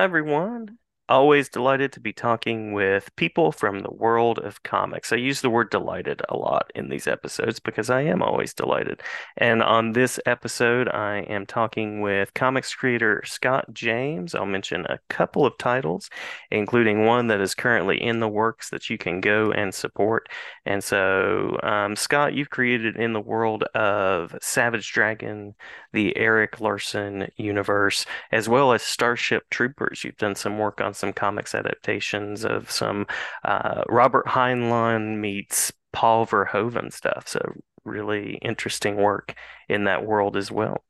Hi, everyone. Always delighted to be talking with people from the world of comics. I use the word delighted a lot in these episodes because I am always delighted. And on this episode, I am talking with comics creator Scott James. I'll mention a couple of titles, including one that is currently in the works that you can go and support. And so, um, Scott, you've created in the world of Savage Dragon, the Erik Larsen universe, as well as Starship Troopers. You've done some work on some comics adaptations of some uh, Robert Heinlein meets Paul Verhoeven stuff. So really interesting work in that world as well.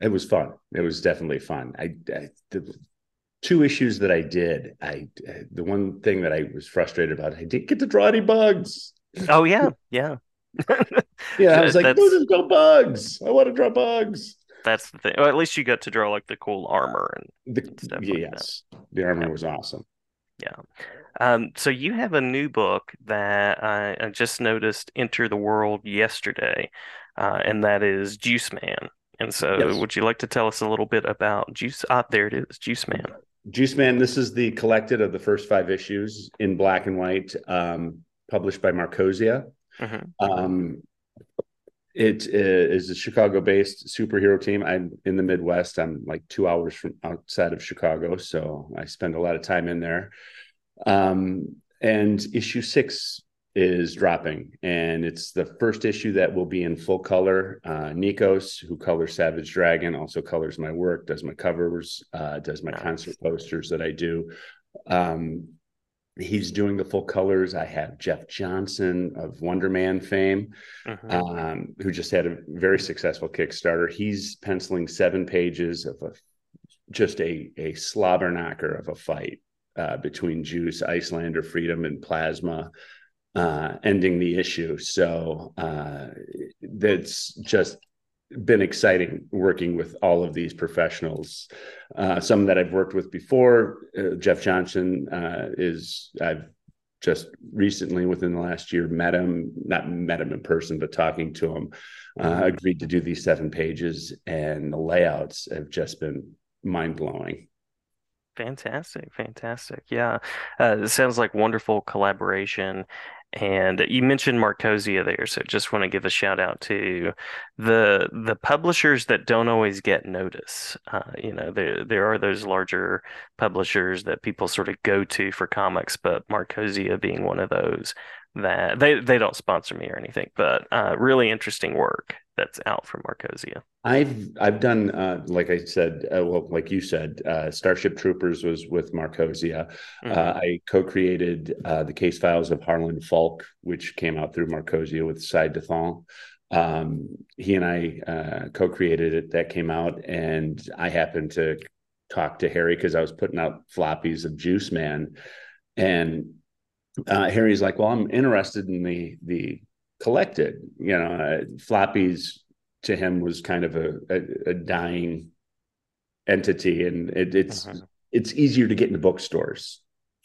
It was fun. It was definitely fun. I, I the two issues that I did. I the one thing that I was frustrated about. I didn't get to draw any bugs. Oh yeah, yeah. yeah, I was like, no, there's no bugs. I want to draw bugs that's the thing. Well, at least you got to draw like the cool armor and the, stuff. yes, like the armor yeah. was awesome. Yeah. Um, so you have a new book that I, I just noticed enter the world yesterday, uh, and that is Juiceman. And so, yes. would you like to tell us a little bit about Juice? Ah, there it is, Juiceman. Juice Man. This is the collected of the first five issues in black and white, um, published by Markosia. Mm-hmm. Um, it is a Chicago-based superhero team. I'm in the Midwest. I'm like two hours from outside of Chicago, so I spend a lot of time in there. Um, and issue six is dropping, and it's the first issue that will be in full color. Uh, Nikos, who colors Savage Dragon, also colors my work, does my covers, uh, does my concert posters that I do. Um, he's doing the full colors. I have Jeff Johnson of Wonder Man fame, uh-huh. um, who just had a very successful Kickstarter. He's penciling seven pages of a just a a slobber knocker of a fight uh, between Juice, Icelander, Freedom, and Plasma. Uh, ending the issue. So uh, that's just been exciting working with all of these professionals. Uh, some that I've worked with before. Uh, Jeff Johnson uh, is I've just recently within the last year met him, not met him in person, but talking to him. Uh, agreed to do these seven pages, and the layouts have just been mind blowing. Fantastic, fantastic. Yeah, uh, it sounds like wonderful collaboration. And you mentioned Markosia there, so just want to give a shout out to the the publishers that don't always get notice. Uh, you know, there there are those larger publishers that people sort of go to for comics, but Markosia being one of those that they they don't sponsor me or anything, but uh, really interesting work that's out from Markosia. I've I've done uh, like I said, uh, well, like you said, uh, Starship Troopers was with Markosia. Uh, mm-hmm. I co-created uh, the Case Files of Harlan Falk, which came out through Markosia with Cy Dethan. Um, he and I uh, co-created it. That came out, and I happened to talk to Harry because I was putting out floppies of Juiceman, and Harry's like, "Well, I'm interested in the the collected. You know, uh, floppies to him was kind of a, a, a dying entity, and it, it's uh-huh. it's easier to get into bookstores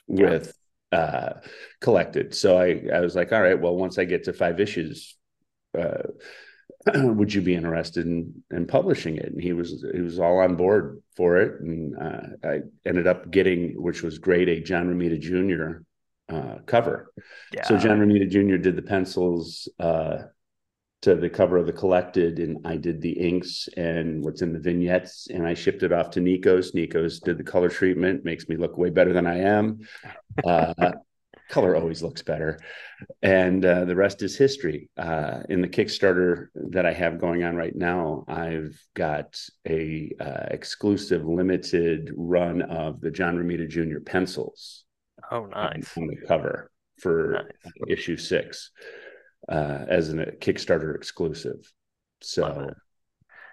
with yeah. uh, collected. So I I was like, all right, well, once I get to five issues. Uh, would you be interested in, in publishing it? And he was he was all on board for it, and uh, I ended up getting, which was great, a John Romita Jr uh, cover. Yeah. So John Romita Jr. did the pencils uh, to the cover of the collected, and I did the inks and what's in the vignettes, and I shipped it off to Nikos. Nikos did the color treatment, makes me look way better than I am. Uh, color always looks better, and uh, the rest is history. Uh, in the Kickstarter that I have going on right now, I've got a uh, exclusive limited run of the John Romita Jr. pencils Oh, nice. On the cover for nice. issue six uh, as a Kickstarter exclusive. So,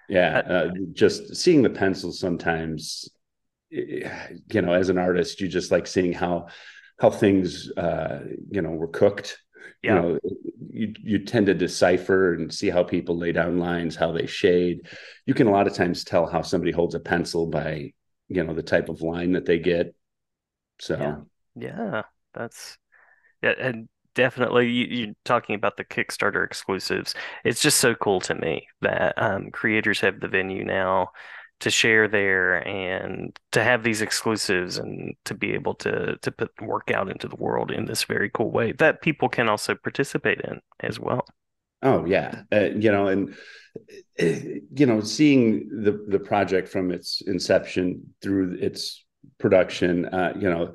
yeah, uh, just seeing the pencils sometimes, you know, as an artist, you just like seeing how how things, uh, you know, were cooked. Yeah. You know, you you tend to decipher and see how people lay down lines, how they shade. You can a lot of times tell how somebody holds a pencil by you know the type of line that they get. So. Yeah. Yeah, that's yeah, and definitely you, are talking about the Kickstarter exclusives. It's just so cool to me that um, creators have the venue now to share there and to have these exclusives and to be able to to put work out into the world in this very cool way that people can also participate in as well. Oh yeah, uh, you know, and uh, you know, seeing the the project from its inception through its production, uh, you know,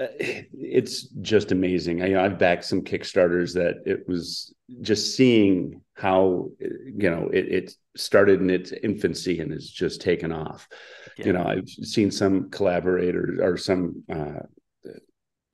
uh, it's just amazing. I, you know, I've backed some Kickstarters that it was just seeing how you know it, it started in its infancy and has just taken off. Yeah. You know, I've seen some collaborators or some uh,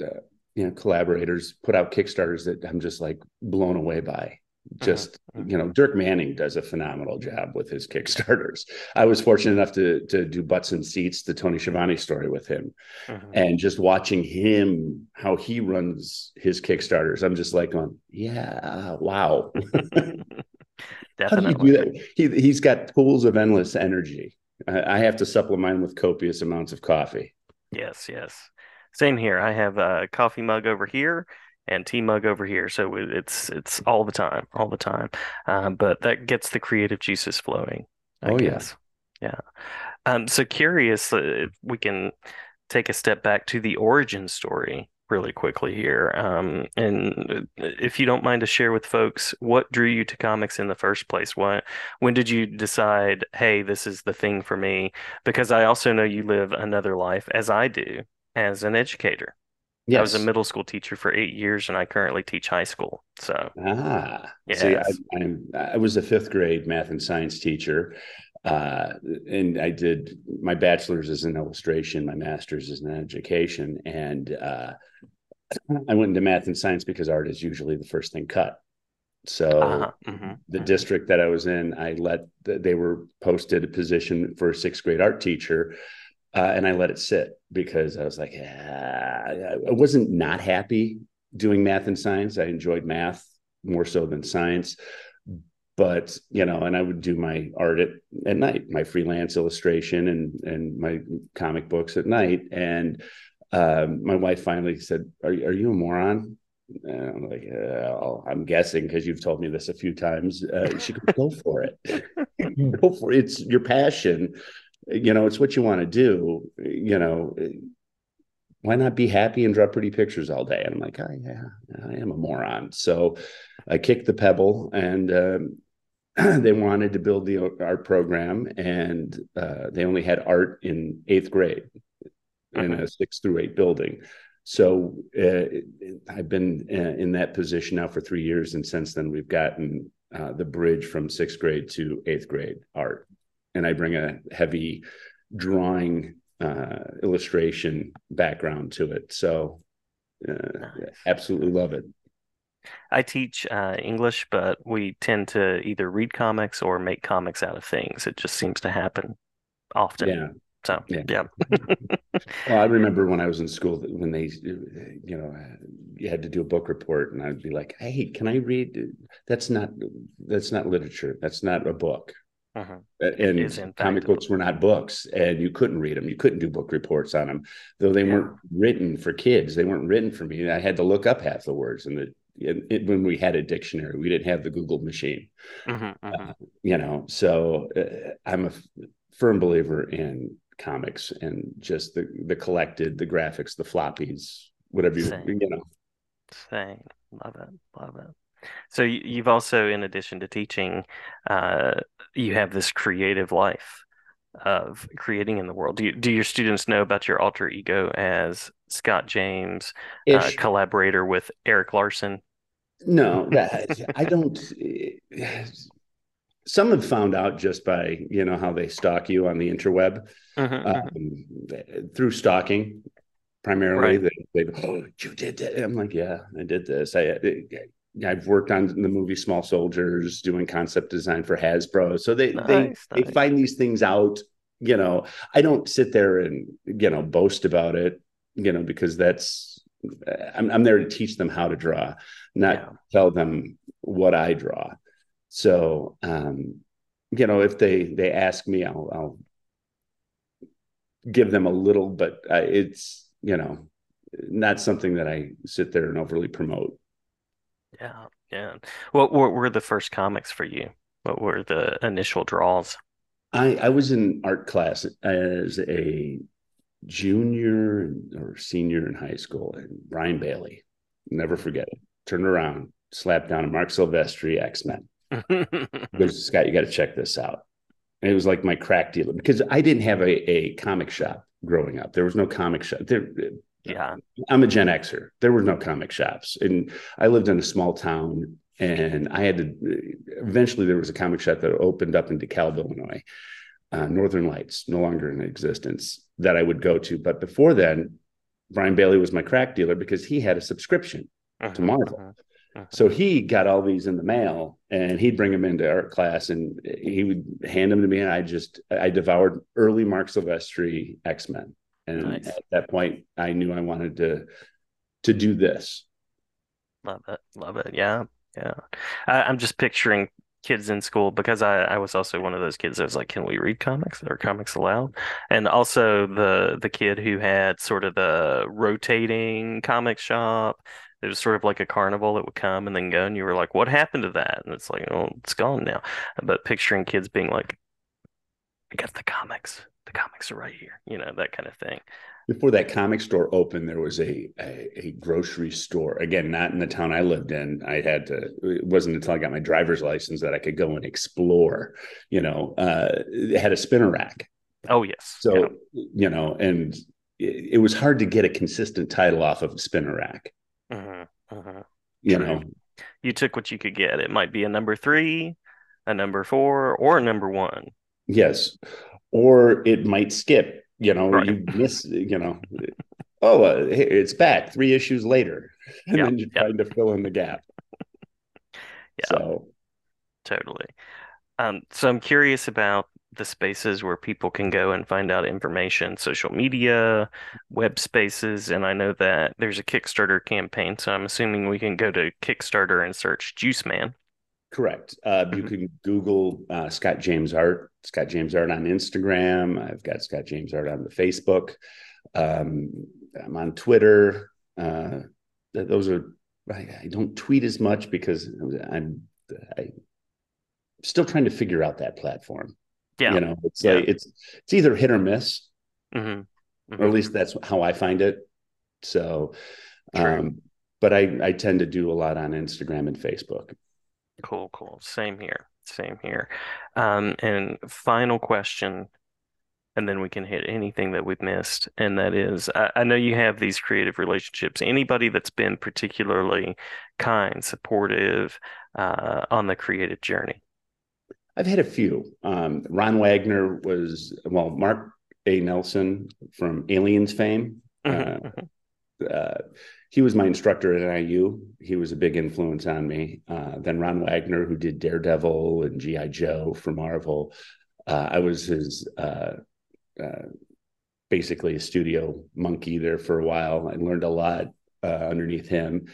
uh, you know collaborators put out Kickstarters that I'm just like blown away by just mm-hmm. you know dirk manning does a phenomenal job with his kickstarters. I was fortunate enough to to do butts and seats the tony Schiavone story with him mm-hmm. and just watching him how he runs his kickstarters i'm just like going yeah wow. Definitely. He, he's got pools of endless energy. I have to supplement with copious amounts of coffee. Yes yes. Same here. I have a coffee mug over here and tea mug over here. So it's it's all the time, all the time. Um, but that gets the creative juices flowing. I oh yes, yeah, yeah. Um, so curious uh, if we can take a step back to the origin story really quickly here. Um, and if you don't mind to share with folks what drew you to comics in the first place, what when did you decide, hey, this is the thing for me? Because I also know you live another life as I do as an educator. Yes. I was a middle school teacher for eight years, and I currently teach high school. So ah, yes. see, I, I'm, I was a fifth grade math and science teacher, uh, and I did my bachelor's is in illustration, my master's is in education, and uh, I went into math and science because art is usually the first thing cut. So uh-huh. mm-hmm. the mm-hmm. district that I was in, I let they were posted a position for a sixth grade art teacher uh, and I let it sit because I was like, ah, I wasn't not happy doing math and science. I enjoyed math more so than science, but you know, and I would do my art at, at night, my freelance illustration and and my comic books at night. And um, my wife finally said, "Are are you a moron?" And I'm like, oh, I'm guessing because you've told me this a few times. Uh, she could go for it. go for it. It's your passion you know it's what you want to do you know why not be happy and draw pretty pictures all day? And i'm like oh yeah i am a moron. So i kicked the pebble and um, they wanted to build the art program and uh, they only had art in eighth grade in uh-huh. a six through eight building. So uh, i've been uh, in that position now for three years and since then we've gotten uh, the bridge from sixth grade to eighth grade art and I bring a heavy drawing uh, illustration background to it. So, uh, nice. absolutely love it. I teach uh, English, but we tend to either read comics or make comics out of things. It just seems to happen often. Yeah. So yeah. yeah. well, I remember when I was in school when they, you know, you had to do a book report, and I'd be like, "Hey, can I read? That's not that's not literature. That's not a book. Uh-huh. And comic books were not books, and you couldn't read them. You couldn't do book reports on them, though they yeah. weren't written for kids. They weren't written for me. I had to look up half the words. And when we had a dictionary, we didn't have the Google machine. Mm-hmm, mm-hmm. Uh, you know, so uh, I'm a f- firm believer in comics and just the the collected, the graphics, the floppies, whatever you you know. Same. Love it. Love it. So you've also, in addition to teaching, uh, you have this creative life of creating in the world. Do you, do your students know about your alter ego as Scott James, uh, collaborator with Erik Larsen? No, I don't. Some have found out just by you know how they stalk you on the interweb mm-hmm, um, through stalking primarily. Right. They, they oh you did that. I'm like yeah I did this. I I've worked on the movie Small Soldiers, doing concept design for Hasbro. So they nice, they nice. they find these things out. You know, I don't sit there and you know boast about it. You know, because that's I'm I'm there to teach them how to draw, not yeah. tell them what I draw. So, um, you know, if they they ask me, I'll I'll give them a little, but uh, it's you know not something that I sit there and overly promote. Yeah, yeah. What, what were the first comics for you? What were the initial draws? I, I was in art class as a junior or senior in high school, and Brian Bailey, never mm-hmm. forget it, turned around, slapped down a Marc Silvestri X Men. goes, Scott, you got to check this out. And it was like my crack dealer because I didn't have a, a comic shop growing up. There was no comic shop. There, yeah. I'm a Gen Xer. There were no comic shops. And I lived in a small town and I had to eventually there was a comic shop that opened up in DeKalb, Illinois. Uh, Northern Lights, no longer in existence, that I would go to. But before then, Brian Bailey was my crack dealer because he had a subscription uh-huh, to Marvel. Uh-huh. Uh-huh. So he got all these in the mail and he'd bring them into art class and he would hand them to me. And I just, I devoured early Marc Silvestri X Men. And nice. at that point, I knew I wanted to, to do this. Love it. Love it. Yeah. Yeah. I, I'm just picturing kids in school because I, I was also one of those kids that was like, can we read comics? Are comics allowed? And also the the kid who had sort of the rotating comic shop it was sort of like a carnival that would come and then go, and you were like, "What happened to that?" And it's like, "Oh, it's gone now." But picturing kids being like, "I got the comics. The comics are right here," you know, that kind of thing. Before that comic store opened, there was a, a, a grocery store. Again, not in the town I lived in. I had to. It wasn't until I got my driver's license that I could go and explore. You know, uh, it had a spinner rack. Oh yes. So yeah. you know, and it, it was hard to get a consistent title off of a spinner rack. Mm-hmm. Mm-hmm. You know, you took what you could get. It might be a number three, a number four, or a number one. Yes, or it might skip. You know, right. you miss. You know, oh, uh, it's back three issues later, and yep. then you're yep. trying to fill in the gap. yeah, so totally. Um, so I'm curious about the spaces where people can go and find out information, social media, web spaces. And I know that there's a Kickstarter campaign. So I'm assuming we can go to Kickstarter and search Juiceman. Correct. Uh, mm-hmm. You can Google uh, Scott James Art, Scott James Art on Instagram. I've got Scott James Art on the Facebook. Um, I'm on Twitter. Uh, those are, I, I, don't tweet as much because I'm I, still trying to figure out that platform. Yeah. You know, it's yeah. like it's it's either hit or miss. Mm-hmm. Mm-hmm. Or at least that's how I find it. So um, but I, I tend to do a lot on Instagram and Facebook. Cool, cool. Same here. Same here. Um, and final question, and then we can hit anything that we've missed. And that is I, I know you have these creative relationships. Anybody that's been particularly kind, supportive uh, on the creative journey? I've had a few. Um, Ron Wagner was well, Mark A. Nelson from Aliens fame. Mm-hmm. Uh, mm-hmm. uh, he was my instructor at NIU. He was a big influence on me. Uh, then Ron Wagner, who did Daredevil and GI Joe for Marvel. Uh, I was his uh, uh, basically a studio monkey there for a while. I learned a lot underneath him.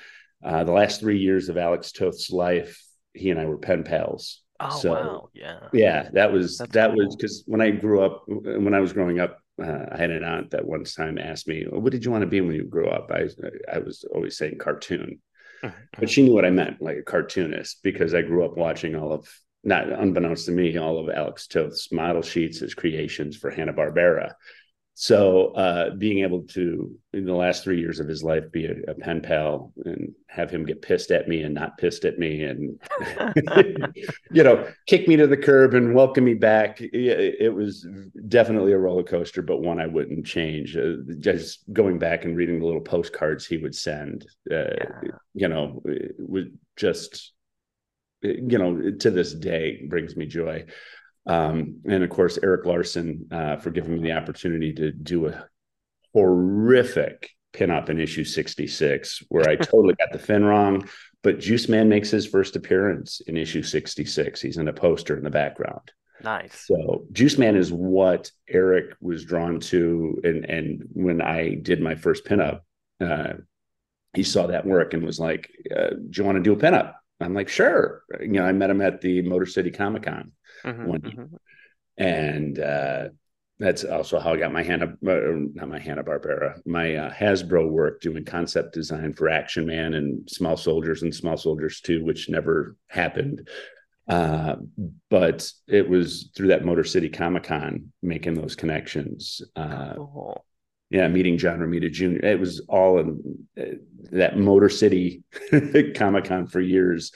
the last three years of Alex Toth's life, he and I were pen pals. Oh so, wow, yeah, yeah, that was That's that cool. was because when I grew up, when I was growing up, uh, I had an aunt that once time asked me, "What did you want to be when you grew up?" I I was always saying cartoon, mm-hmm. but she knew what I meant, like a cartoonist, because I grew up watching all of, not unbeknownst to me, all of Alex Toth's model sheets, his creations for Hanna Barbera. So uh, being able to, in the last three years of his life, be a, a, pen pal and have him get pissed at me and not pissed at me, and you know, kick me to the curb and welcome me back. It, it was definitely a roller coaster, but one I wouldn't change. Uh, just going back and reading the little postcards he would send, uh, yeah. you know, would just, you know, to this day brings me joy. Um, and of course, Erik Larsen uh, for giving me the opportunity to do a horrific pinup in issue 66, where I totally got the fin wrong. But Juiceman makes his first appearance in issue 66. He's in a poster in the background. Nice. So Juiceman is what Erik was drawn to. And, and when I did my first pinup, uh, he saw that work and was like, uh, Do you want to do a pinup? I'm like, Sure. You know, I met him at the Motor City Comic Con mm-hmm, one mm-hmm. and uh, that's also how I got my Hanna, uh, not my Hanna Barbera, my uh, Hasbro work doing concept design for Action Man and Small Soldiers and Small Soldiers Two, which never happened. Uh, but it was through that Motor City Comic Con making those connections. Uh, Cool. yeah, meeting John Romita Jr. It was all in uh, that Motor City Comic Con for years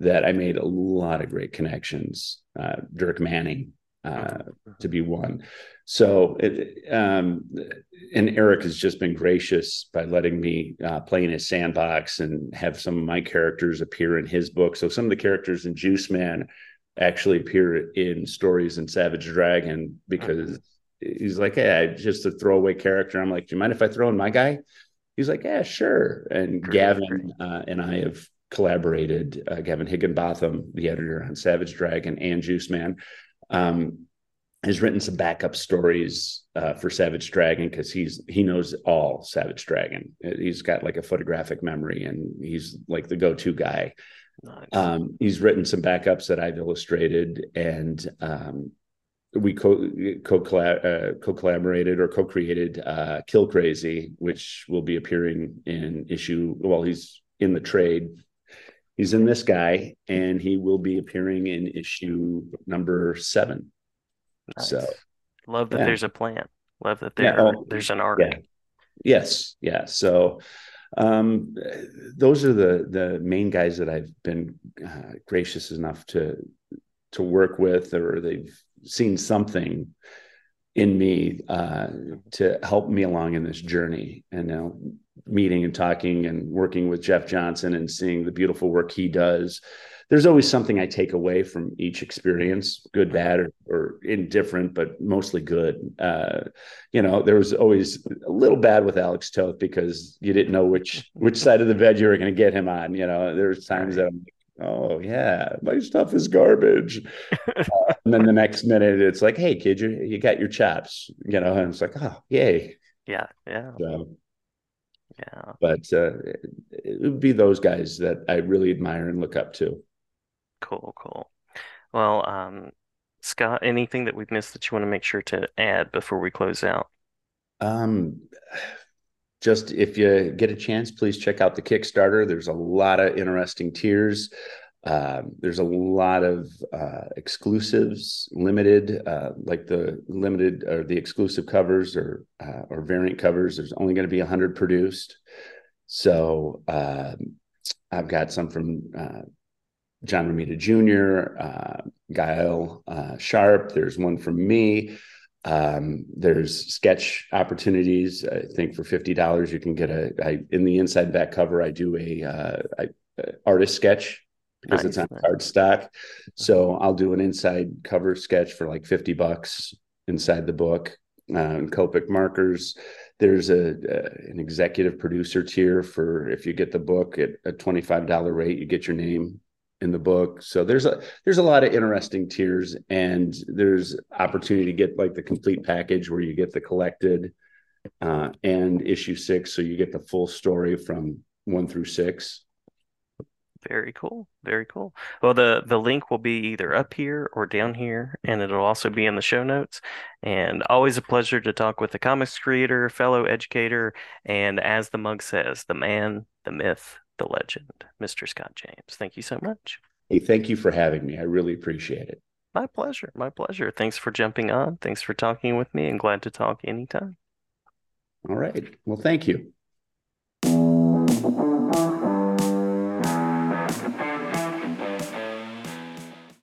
that I made a lot of great connections. Uh, Dirk Manning uh, to be one. So, it, um, and Erik has just been gracious by letting me uh, play in his sandbox and have some of my characters appear in his book. So, some of the characters in Juiceman actually appear in stories in Savage Dragon because he's like, "Hey, just a throwaway character." I'm like, "Do you mind if I throw in my guy?" He's like, "Yeah, sure." And Gavin uh, and I have collaborated. Uh, Gavin Higginbotham, the editor on Savage Dragon and Juiceman, um, has written some backup stories uh, for Savage Dragon because he's he knows all Savage Dragon. He's got like a photographic memory, and he's like the go-to guy. Nice. Um, he's written some backups that I've illustrated, and um, we co co uh, co collaborated or co created uh, Kill Crazy, which will be appearing in issue. Well, he's in the trade. He's in this guy, and he will be appearing in issue number seven. Nice. So love that yeah. there's a plan. Love that Yeah, there oh, there's an arc. yeah. Yes, yeah. So um, those are the the main guys that I've been uh, gracious enough to to work with, or they've seen something in me uh, to help me along in this journey. And now meeting and talking and working with Jeff Johnson and seeing the beautiful work he does. There's always something I take away from each experience, good, bad, or, or indifferent, but mostly good. Uh, you know, there was always a little bad with Alex Toth because you didn't know which which side of the bed you were going to get him on. You know, there's times that I'm like, oh yeah, my stuff is garbage, uh, and then the next minute it's like, hey kid, you you got your chops. You know, and it's like, oh yay. Yeah, yeah, So, yeah. but uh, it would be those guys that I really admire and look up to. Cool, cool. Well, um, Scott, anything that we've missed that you want to make sure to add before we close out? Um, just if you get a chance, please check out the Kickstarter. There's a lot of interesting tiers. Um, there's a lot of uh, exclusives, limited, uh, like the limited or the exclusive covers or uh, or variant covers. There's only going to be hundred produced. So um, I've got some from uh, John Romita Jr., uh, Gail uh, Sharp. There's one from me. Um, there's sketch opportunities. I think for fifty dollars, you can get a. I, in the inside back cover, I do a, I, uh, artist sketch because it's on nice. card stock. So I'll do an inside cover sketch for like fifty bucks inside the book. Uh, Copic markers. There's a, a an executive producer tier for if you get the book at a twenty five dollar rate, you get your name in the book. So there's a there's a lot of interesting tiers, and there's opportunity to get like the complete package where you get the collected uh, and issue six, so you get the full story from one through six. Very cool. Very cool. Well, the the link will be either up here or down here, and it'll also be in the show notes. And always a pleasure to talk with a comics creator, fellow educator, and as the mug says, the man, the myth, the legend, Mr. Scott James. Thank you so much. Hey, thank you for having me. I really appreciate it. My pleasure. My pleasure. Thanks for jumping on. Thanks for talking with me, and glad to talk anytime. All right. Well, thank you.